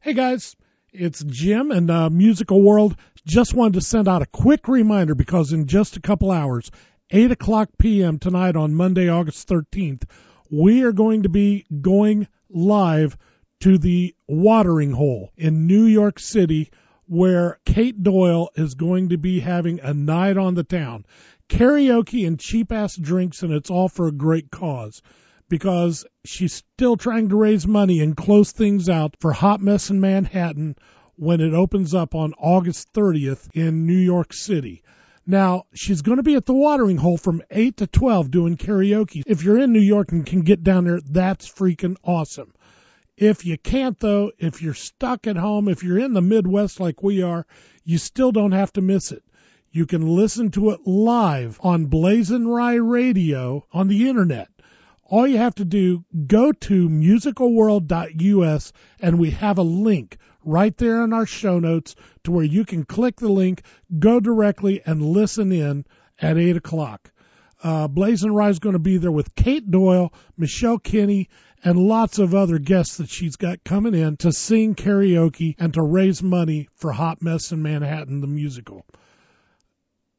Hey guys, it's Jim and uh, Musical World. Just wanted to send out a quick reminder because in just a couple hours, 8 o'clock p.m. tonight on Monday, August 13th, we are going to be going live to the watering hole in New York City where Cait Doyle is going to be having a night on the town. Karaoke and cheap ass drinks, and it's all for a great cause because she's still trying to raise money and close things out for Hot Mess in Manhattan when it opens up on August 30th in New York City. Now, she's going to be at the watering hole from 8 to 12 doing karaoke. If you're in New York and can get down there, that's freaking awesome. If you can't, though, if you're stuck at home, if you're in the Midwest like we are, you still don't have to miss it. You can listen to it live on Blazin' Rye Radio on the internet all you have to do, go to musicalworld.us and we have a link right there in our show notes to where you can click the link, go directly and listen in at 8 o'clock. Uh, Blazing Rye is going to be there with Cait Doyle, Michelle Kinney, and lots of other guests that she's got coming in to sing karaoke and to raise money for Hot Mess in Manhattan, the musical.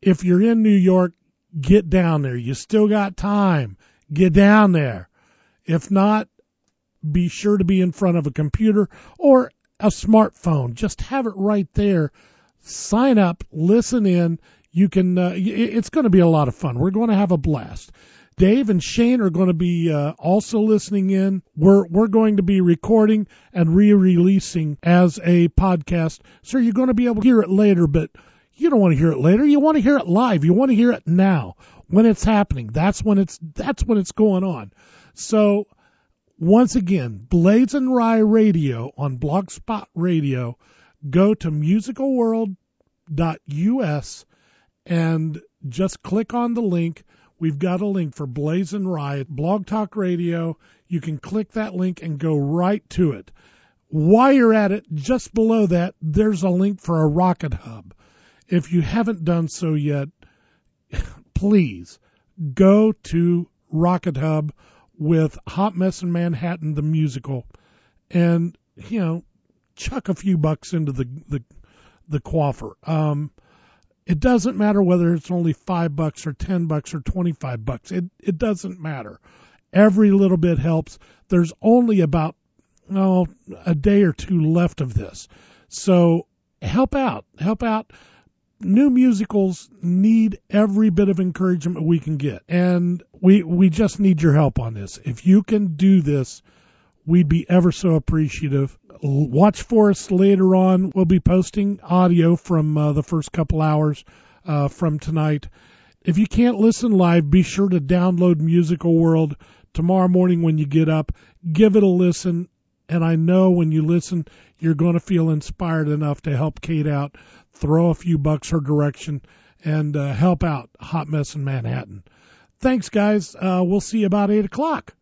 If you're in New York, get down there. You still got time get down there. If not, be sure to be in front of a computer or a smartphone. Just have it right there. Sign up, listen in. You can. Uh, it's going to be a lot of fun. We're going to have a blast. Dave and Shane are going to be uh, also listening in. We're we're going to be recording and re-releasing as a podcast, so you're going to be able to hear it later. But you don't want to hear it later. You want to hear it live. You want to hear it now when it's happening. That's when it's that's when it's going on. So once again, Blazing Rye Radio on Blogspot Radio. Go to musicalworld.us and just click on the link. We've got a link for Blazing Rye Blog Talk Radio. You can click that link and go right to it. While you're at it, just below that, there's a link for a Rocket Hub. If you haven't done so yet, please go to Rocket Hub with Hot Mess in Manhattan the musical, and you know, chuck a few bucks into the the the quaffer. Um, it doesn't matter whether it's only five bucks or ten bucks or twenty five bucks. It it doesn't matter. Every little bit helps. There's only about oh a day or two left of this, so help out. Help out new musicals need every bit of encouragement we can get. And we we just need your help on this. If you can do this, we'd be ever so appreciative. Watch for us later on. We'll be posting audio from uh, the first couple hours uh, from tonight. If you can't listen live, be sure to download Musical World tomorrow morning when you get up. Give it a listen. And I know when you listen, you're going to feel inspired enough to help Cait out throw a few bucks her direction, and uh, help out Hot Mess in Manhattan. Thanks, guys. Uh, we'll see you about 8 o'clock.